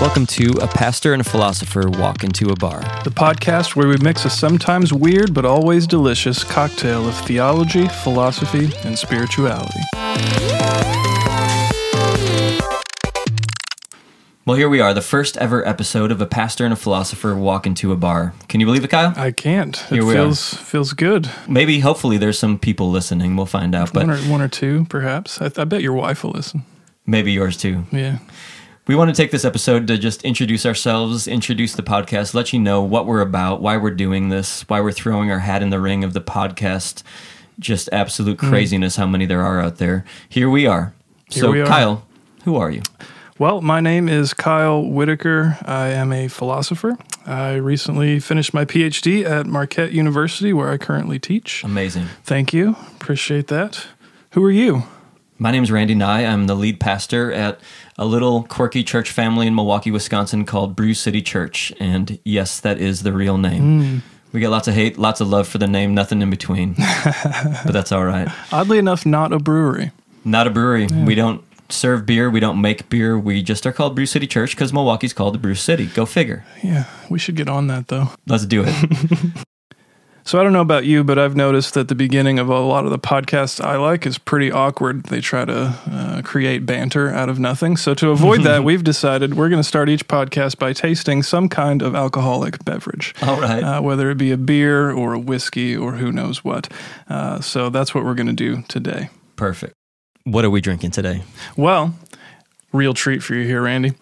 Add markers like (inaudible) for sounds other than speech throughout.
Welcome to A Pastor and a Philosopher Walk into a Bar. the podcast where we mix a sometimes weird but always delicious cocktail of theology, philosophy, and spirituality. Well, here we are, the first ever episode of A Pastor and a Philosopher Walk into a Bar. Can you believe it, Kyle? I can't. It Here we are. feels feels good. Maybe, hopefully, there's some people listening. We'll find out, but one or one or two, perhaps. I, I bet your wife will listen. maybe yours too. Yeah. We want to take this episode to just introduce ourselves, introduce the podcast, let you know what we're about, why we're doing this, why we're throwing our hat in the ring of the podcast. Just absolute Hmm. craziness how many there are out there. Here we are. Here so, we are. Kyle, who are you? Well, my name is Kyle Whitaker. I am a philosopher. I recently finished my PhD at Marquette University, where I currently teach. Amazing. Thank you. Appreciate that. Who are you? My name is Randy Nye. I'm the lead pastor at a little quirky church family in Milwaukee, Wisconsin called Brew City Church. And yes, that is the real name. Hmm. We get lots of hate, lots of love for the name, nothing in between. (laughs) but that's all right. Oddly enough, not a brewery. Not a brewery. We don't serve beer. We don't make beer. We just are called Brew City Church because Milwaukee's called the Brew City. Go figure. Yeah, we should get on that though. Let's do it. (laughs) So I don't know about you, but I've noticed that the beginning of a lot of the podcasts I like is pretty awkward. They try to uh, create banter out of nothing. So to avoid (laughs) that, we've decided we're going to start each podcast by tasting some kind of alcoholic beverage. all right. Uh, whether it be a beer or a whiskey or who knows what. Uh, so that's what we're going to do today. Perfect. What are we drinking today? Well, real treat for you here, Randy.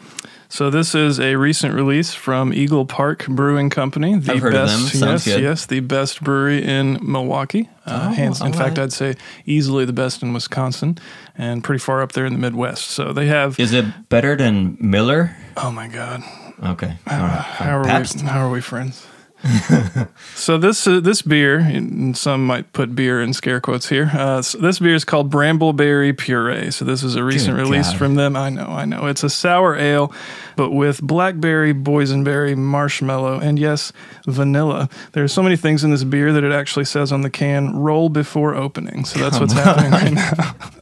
So this is a recent release from Eagle Park Brewing Company. The I've heard of best, them. Sounds yes, good. yes, the best brewery in Milwaukee. Uh, Oh, hands, in all fact. I'd say easily the best in Wisconsin, and pretty far up there in the Midwest. So they have. Is it better than Miller? oh my God, Okay. All right. how are we? How are we friends? (laughs) so this uh, this beer, and some might put beer in scare quotes here. Uh, so this beer is called Brambleberry Puree. So this is a recent Good release God. from them. I know, I know. It's a sour ale, but with blackberry, boysenberry, marshmallow, and yes, vanilla. There's so many things in this beer that it actually says on the can "roll before opening." So that's what's happening right now. (laughs)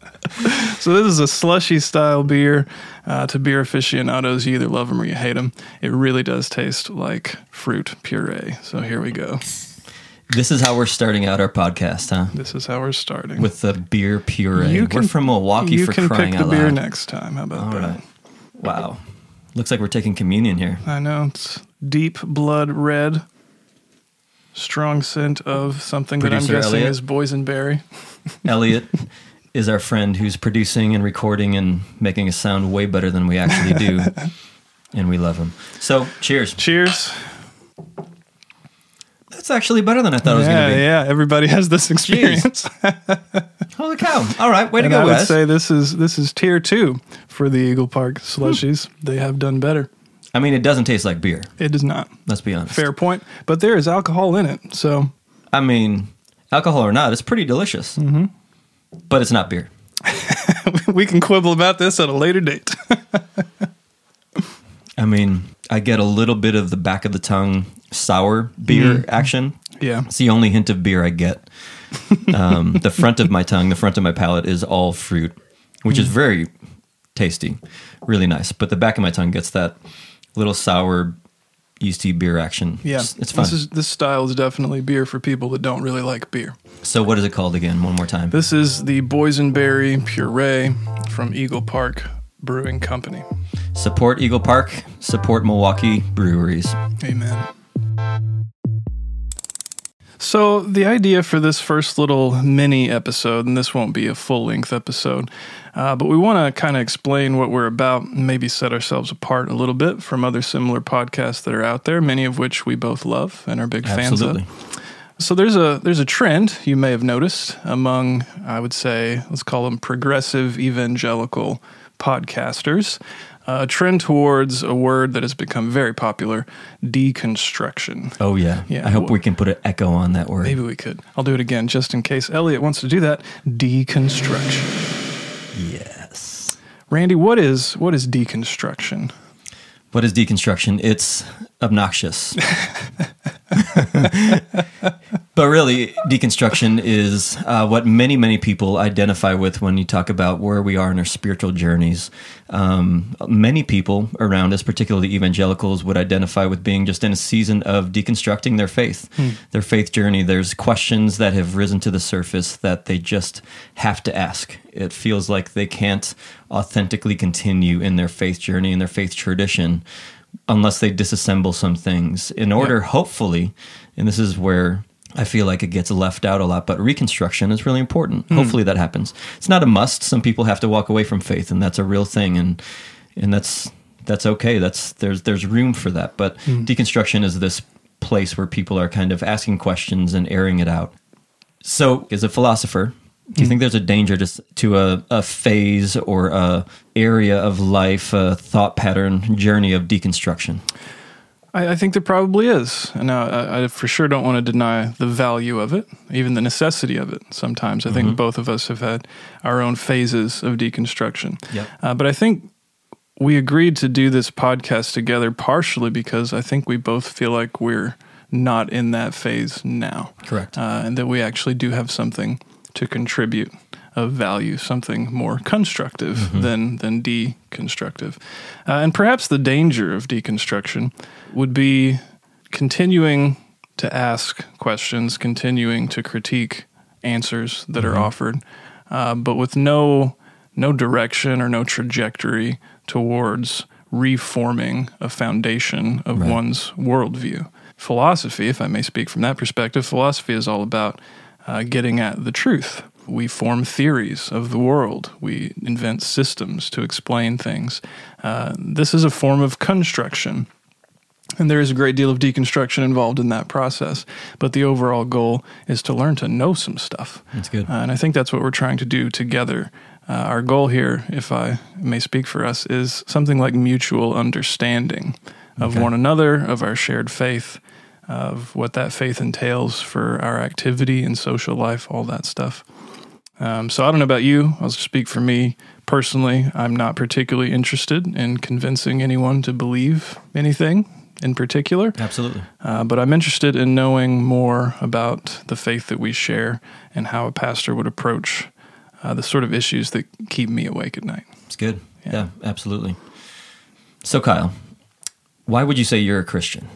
So this is a slushy style beer. Uh, to beer aficionados, you either love them or you hate them. It really does taste like fruit puree. So here we go. This is how we're starting out our podcast, huh? This is how we're starting. With the beer puree. You we're from Milwaukee you for can crying pick the out beer loud. next time. How about All that? right. Wow. Looks like we're taking communion here. I know it's deep blood red, strong scent of something that I'm guessing Elliot? is boysenberry. Elliot (laughs) is our friend who's producing and recording and making us sound way better than we actually do. (laughs) and we love him. So, cheers. Cheers! That's actually better than I thought it was going to be. yeah. Everybody has this experience. (laughs) Holy cow. All right. Way to and go, I would Wes. say this is this is tier two for the Eagle Park slushies. They have done better. I mean, it doesn't taste like beer. It does not. Let's be honest. Fair point. But there is alcohol in it. So I mean, alcohol or not, it's pretty delicious. Mm-hmm. But it's not beer. (laughs) we can quibble about this at a later date. (laughs) I mean, I get a little bit of the back of the tongue sour beer Mm. action. yeah. It's the only hint of beer I get. Um, (laughs) the front of my tongue, the front of my palate is all fruit, which is Mm. very tasty, really nice. But the back of my tongue gets that little sour, yeasty beer action. Yeah. it's, it's fun. This is this style is definitely beer for people that don't really like beer. so, what is it called again? One more time. This is the boysenberry puree from Eagle Park Brewing Company. Support Eagle Park. Support Milwaukee breweries. Amen. So, the idea for this first little mini episode, and this won't be a full length episode, uh, but we want to kind of explain what we're about and maybe set ourselves apart a little bit from other similar podcasts that are out there, many of which we both love and are big Absolutely. fans of. So there's a there's a trend you may have noticed among I would say let's call them progressive evangelical podcasters, a trend towards a word that has become very popular, deconstruction. Oh yeah. Yeah, I hope well- we can put an echo on that word. Maybe we could. I'll do it again just in case Elliot wants to do that. Deconstruction. Yes. Randy, what is what is deconstruction? What is deconstruction? It's obnoxious. (laughs) (laughs) But really, deconstruction is uh, what many, many people identify with when you talk about where we are in our spiritual journeys. Um, many people around us, particularly evangelicals, would identify with being just in a season of deconstructing their faith, their faith journey. There's questions that have risen to the surface that they just have to ask. It feels like they can't authentically continue in their faith journey, in their faith tradition, unless they disassemble some things in order, hopefully, and this is where I feel like it gets left out a lot, but reconstruction is really important. Hmm. Hopefully that happens. It's not a must. Some people have to walk away from faith and that's a real thing and and that's that's okay. That's there's there's room for that. But hmm. deconstruction is this place where people are kind of asking questions and airing it out. So, as a philosopher, do you hmm. think there's a danger just to a, a phase or a area of life, a thought pattern journey of deconstruction? I, I think there probably is. And now I, I for sure don't want to deny the value of it, even the necessity of it sometimes. I think both of us have had our own phases of deconstruction. Yep. Uh, but I think we agreed to do this podcast together partially because I think we both feel like we're not in that phase now. Correct. Uh, and that we actually do have something to contribute of value, something more constructive than than deconstructive. Uh, and perhaps the danger of deconstruction would be continuing to ask questions, continuing to critique answers that are offered, uh, but with no no direction or no trajectory towards reforming a foundation of Right. one's worldview. Philosophy, if I may speak from that perspective, philosophy is all about uh, getting at the truth. We form theories of the world. We invent systems to explain things. Uh, this is a form of construction. And there is a great deal of deconstruction involved in that process. But the overall goal is to learn to know some stuff. That's good. Uh, and I think that's what we're trying to do together. Uh, our goal here, if I may speak for us, is something like mutual understanding of Okay. one another, of our shared faith, of what that faith entails for our activity and social life, all that stuff. Um, so I don't know about you. I'll speak for me personally. I'm not particularly interested in convincing anyone to believe anything in particular. Absolutely. Uh, but I'm interested in knowing more about the faith that we share and how a pastor would approach uh, the sort of issues that keep me awake at night. It's good. Yeah. Yeah. absolutely. So, Kyle, why would you say you're a Christian?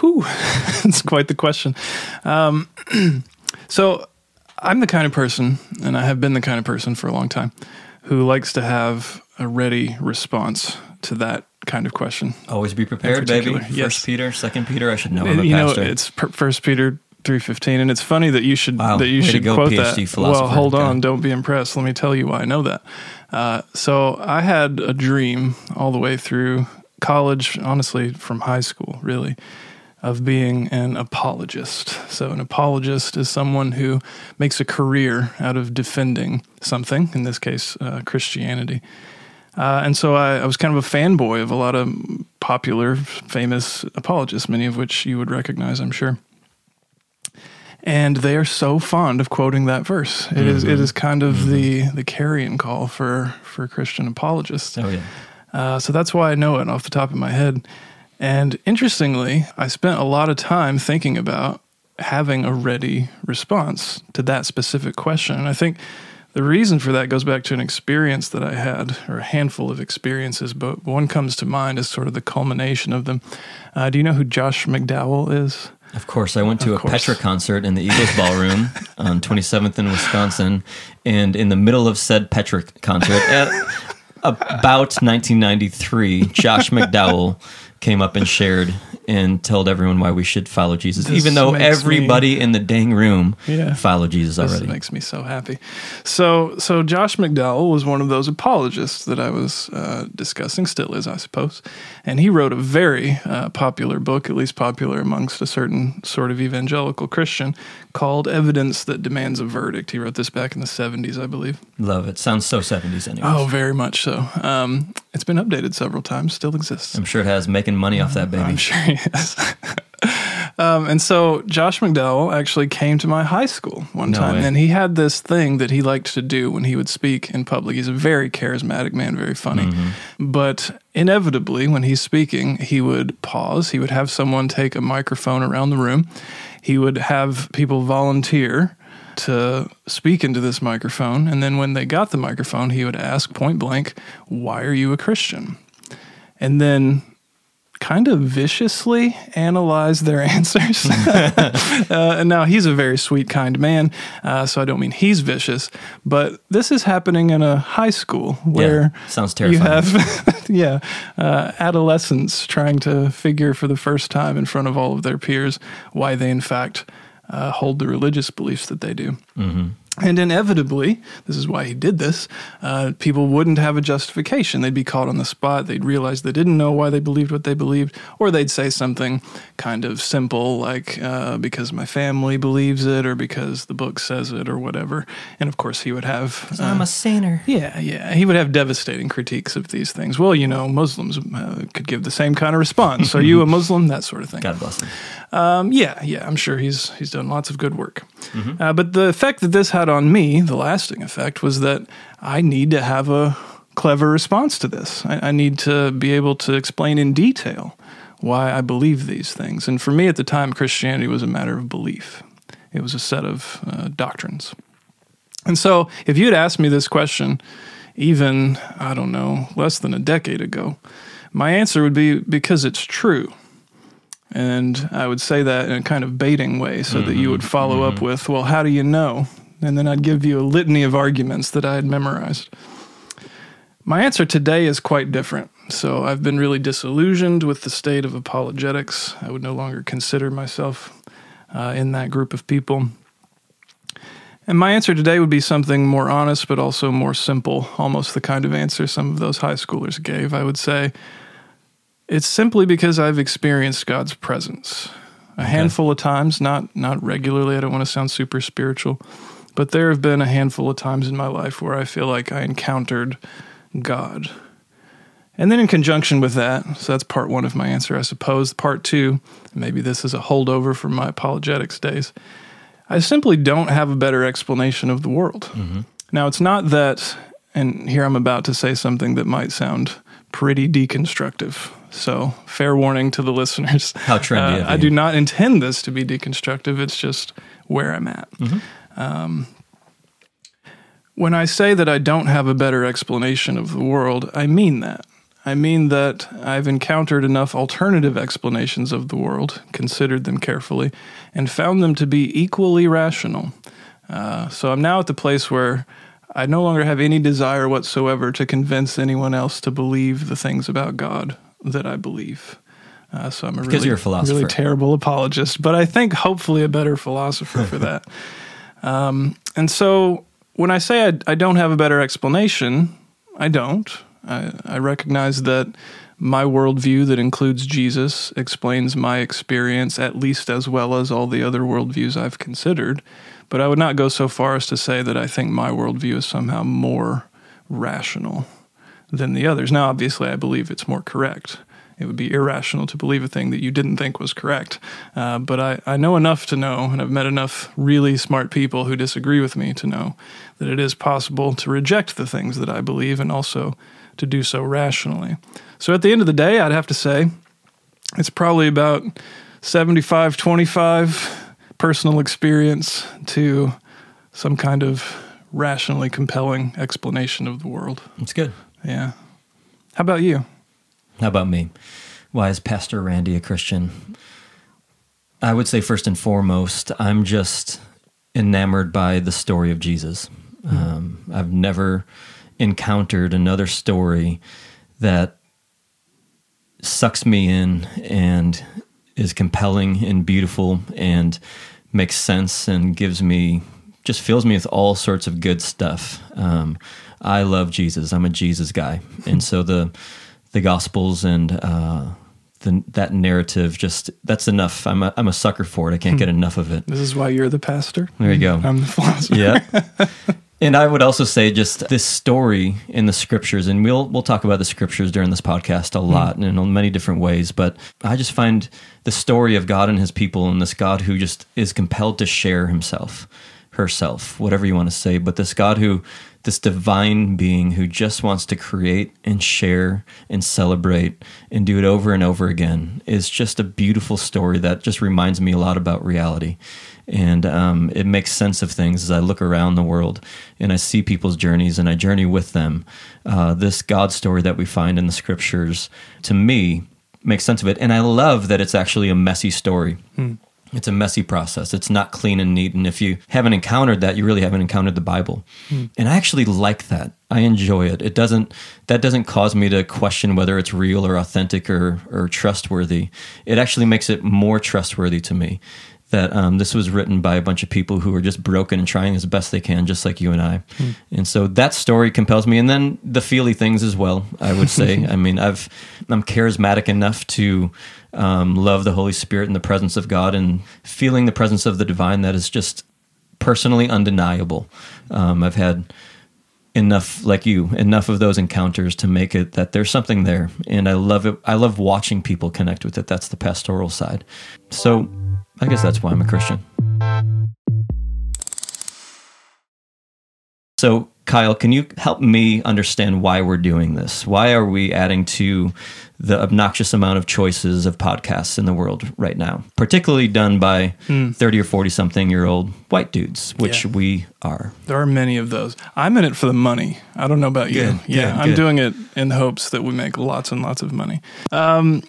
Whew, (laughs) it's quite the question. Um, (clears throat) so I'm the kind of person, and I have been the kind of person for a long time, who likes to have a ready response to that kind of question. Always be prepared, baby. First yes. Peter, Second Peter. I should know. I'm a you know, pastor. it's per- First Peter three fifteen, and it's funny that you should Wow, that you way should go, quote PhD that. Well, hold on, don't be impressed. Let me tell you why I know that. Uh, so I had a dream all the way through college, honestly, from high school, really, of being an apologist. So an apologist is someone who makes a career out of defending something. In this case, uh, Christianity. Uh, and so I, I was kind of a fanboy of a lot of popular, famous apologists, many of which you would recognize, I'm sure. And they are so fond of quoting that verse. It is it is kind of the the carrying call for for Christian apologists. oh yeah. Uh, so that's why I know it off the top of my head. And interestingly, I spent a lot of time thinking about having a ready response to that specific question. And I think the reason for that goes back to an experience that I had, or a handful of experiences, but one comes to mind as sort of the culmination of them. Uh, do you know who Josh McDowell is? Of course, I went to Of a course. Petra concert in the Eagles Ballroom (laughs) on 27th in Wisconsin, and in the middle of said Petra concert, at about 1993, Josh (laughs) McDowell came up and shared and told everyone why we should follow Jesus, This even though everybody in the dang room Yeah. followed Jesus This already. makes me so happy. So, so Josh McDowell was one of those apologists that I was uh, discussing, still is, I suppose. And he wrote a very uh, popular book, at least popular amongst a certain sort of evangelical Christian, called "Evidence That Demands a Verdict." He wrote this back in the '70s, I believe. Love it. Sounds so 70s, anyway. Oh, very much so. Um, it's been updated several times, still exists. I'm sure it has making money off that baby. I'm sure he is. (laughs) Um, and so Josh McDowell actually came to my high school one No time, way. and he had this thing that he liked to do when he would speak in public. He's a very charismatic man, very funny. But inevitably, when he's speaking, he would pause. He would have someone take a microphone around the room. He would have people volunteer to speak into this microphone. And then when they got the microphone, he would ask point blank, Why are you a Christian? And then kind of viciously analyze their (laughs) answers. (laughs) uh, and now he's a very sweet, kind man, uh, so I don't mean he's vicious, but this is happening in a high school where yeah, sounds you have, (laughs) yeah, uh, adolescents trying to figure for the first time in front of all of their peers why they, in fact, uh, hold the religious beliefs that they do. And inevitably, this is why he did this, uh, people wouldn't have a justification. They'd be caught on the spot. They'd realize they didn't know why they believed what they believed, or they'd say something kind of simple like, uh, because my family believes it, or because the book says it, or whatever. And of course, he would have. uh, I'm a sinner. yeah, yeah. He would have devastating critiques of these things. Well, you know, Muslims uh, could give the same kind of response. Are you a (laughs) Muslim? That sort of thing. God bless him. Um, yeah, yeah. I'm sure he's he's done lots of good work. Uh, but the effect that this had on me, the lasting effect, was that I need to have a clever response to this. I, I need to be able to explain in detail why I believe these things. And for me at the time, Christianity was a matter of belief. It was a set of uh, doctrines. And so, if you had asked me this question, even, I don't know, less than a decade ago, my answer would be because it's true. And I would say that in a kind of baiting way so that you would follow up with, well, how do you know? And then I'd give you a litany of arguments that I had memorized. My answer today is quite different. So I've been really disillusioned with the state of apologetics. I would no longer consider myself uh, in that group of people. And my answer today would be something more honest, but also more simple, almost the kind of answer some of those high schoolers gave. I would say, it's simply because I've experienced God's presence a handful of times, not not regularly. I don't want to sound super spiritual, but there have been a handful of times in my life where I feel like I encountered God. And then in conjunction with that, so that's part one of my answer, I suppose. Part two, maybe this is a holdover from my apologetics days. I simply don't have a better explanation of the world. Mm-hmm. Now, it's not that, and here I'm about to say something that might sound pretty deconstructive. So, fair warning to the (laughs) listeners. How trendy Uh, I do not intend this to be deconstructive. It's just where I'm at. Mm-hmm. Um, when I say that I don't have a better explanation of the world, I mean that. I mean that I've encountered enough alternative explanations of the world, considered them carefully, and found them to be equally rational. Uh, so I'm now at the place where I no longer have any desire whatsoever to convince anyone else to believe the things about God that I believe. Uh, so I'm a Because really, you're a philosopher. really terrible apologist, but I think hopefully a better philosopher for (laughs) that. Um, and so when I say I, I don't have a better explanation, I don't. I, I recognize that my worldview that includes Jesus explains my experience at least as well as all the other worldviews I've considered. But I would not go so far as to say that I think my worldview is somehow more rational than the others. Now, obviously, I believe it's more correct. It would be irrational to believe a thing that you didn't think was correct. Uh, but I, I know enough to know, and I've met enough really smart people who disagree with me to know that it is possible to reject the things that I believe and also to do so rationally. So at the end of the day, I'd have to say it's probably about 75 25 personal experience to some kind of rationally compelling explanation of the world. It's good. Yeah. How about you? How about me? Why is Pastor Randy a Christian? I would say, first and foremost, I'm just enamored by the story of Jesus. Um, I've never encountered another story that sucks me in and is compelling and beautiful and makes sense and gives me just fills me with all sorts of good stuff. Um, I love Jesus. I'm a Jesus guy, and so the the Gospels and uh, the, that narrative just that's enough. I'm a I'm a sucker for it. I can't get enough of it. This is why you're the pastor. There you go. I'm the philosopher. Yeah. (laughs) And I would also say just this story in the scriptures, and we'll we'll talk about the scriptures during this podcast a lot and in many different ways. But I just find the story of God and His people, and this God who just is compelled to share Himself, herself, whatever you want to say, but this God who this divine being who just wants to create and share and celebrate and do it over and over again is just a beautiful story that just reminds me a lot about reality and um, it makes sense of things as I look around the world and I see people's journeys and I journey with them. Uh, this God story that we find in the scriptures, to me, makes sense of it, and I love that it's actually a messy story. Hmm. It's a messy process. It's not clean and neat. And if you haven't encountered that, you really haven't encountered the Bible. Hmm. And I actually like that. I enjoy it. It doesn't that doesn't cause me to question whether it's real or authentic or or trustworthy. It actually makes it more trustworthy to me that um, this was written by a bunch of people who are just broken and trying as best they can, just like you and I. Hmm. And so that story compels me, and then the feely things as well. I would say. (laughs) I mean, I've I'm charismatic enough to um, love the Holy Spirit and the presence of God, and feeling the presence of the divine that is just personally undeniable. Um, I've had enough like you enough of those encounters to make it that there's something there and i love it i love watching people connect with it that's the pastoral side so I guess that's why I'm a Christian. So, Kyle, can you help me understand why we're doing this? Why are we adding to the obnoxious amount of choices of podcasts in the world right now, particularly done by mm. 30 or 40 something year old white dudes, which yeah. we are? There are many of those. I'm in it for the money. I don't know about you. Good, yeah, I'm good. doing it in hopes that we make lots and lots of money. Um,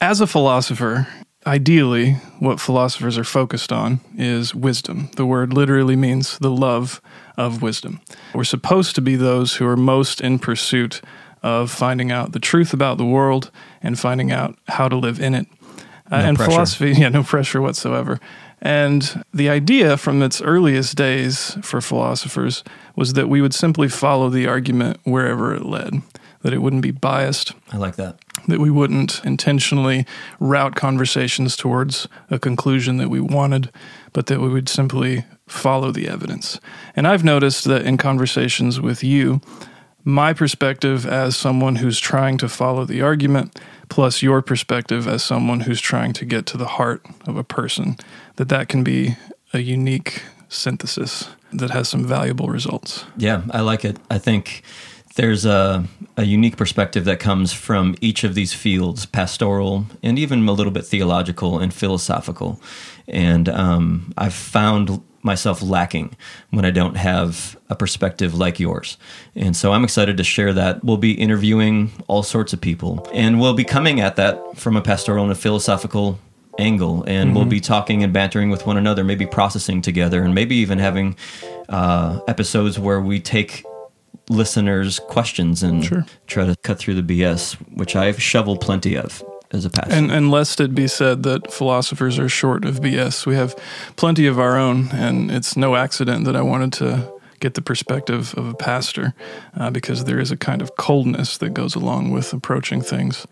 as a philosopher, ideally, what philosophers are focused on is wisdom. The word literally means the love of wisdom. We're supposed to be those who are most in pursuit of finding out the truth about the world and finding out how to live in it. Uh, and pressure. philosophy, (laughs) yeah, no pressure whatsoever. And the idea from its earliest days for philosophers was that we would simply follow the argument wherever it led that it wouldn't be biased. I like that. That we wouldn't intentionally route conversations towards a conclusion that we wanted, but that we would simply follow the evidence. And I've noticed that in conversations with you, my perspective as someone who's trying to follow the argument, plus your perspective as someone who's trying to get to the heart of a person, that that can be a unique synthesis that has some valuable results. Yeah, I like it. I think there's a, a unique perspective that comes from each of these fields pastoral and even a little bit theological and philosophical. And um, i've found myself lacking when i don't have a perspective like yours. And so i'm excited to share that. We'll be interviewing all sorts of people. And we'll be coming at that from a pastoral and a philosophical angle. And mm-hmm. we'll be talking and bantering with one another maybe processing together and maybe even having uh, episodes where we take listeners' questions and sure. try to cut through the BS, which I've shoveled plenty of as a pastor. And, and lest it be said that philosophers are short of BS, we have plenty of our own, and it's no accident that I wanted to get the perspective of a pastor uh, because there is a kind of coldness that goes along with approaching things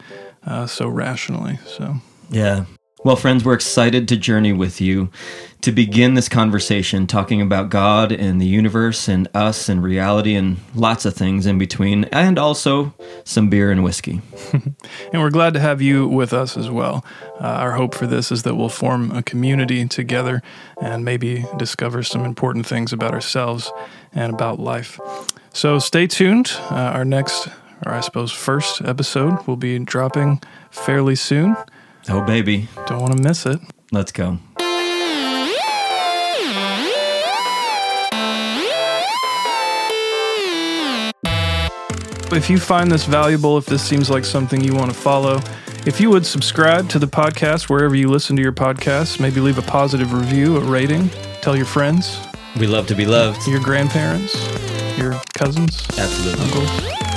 uh, so rationally. So, yeah, well, friends, we're excited to journey with you to begin this conversation talking about God and the universe and us and reality and lots of things in between, and also some beer and whiskey. (laughs) and we're glad to have you with us as well. Uh, our hope for this is that we'll form a community together and maybe discover some important things about ourselves and about life. So stay tuned. Uh, our next, or I suppose first episode, will be dropping fairly soon. Oh, baby. Don't want to miss it. Let's go. If you find this valuable, if this seems like something you want to follow, if you would subscribe to the podcast wherever you listen to your podcasts, maybe leave a positive review, a rating, tell your friends. We love to be loved. Your grandparents, your cousins, absolutely, uncles.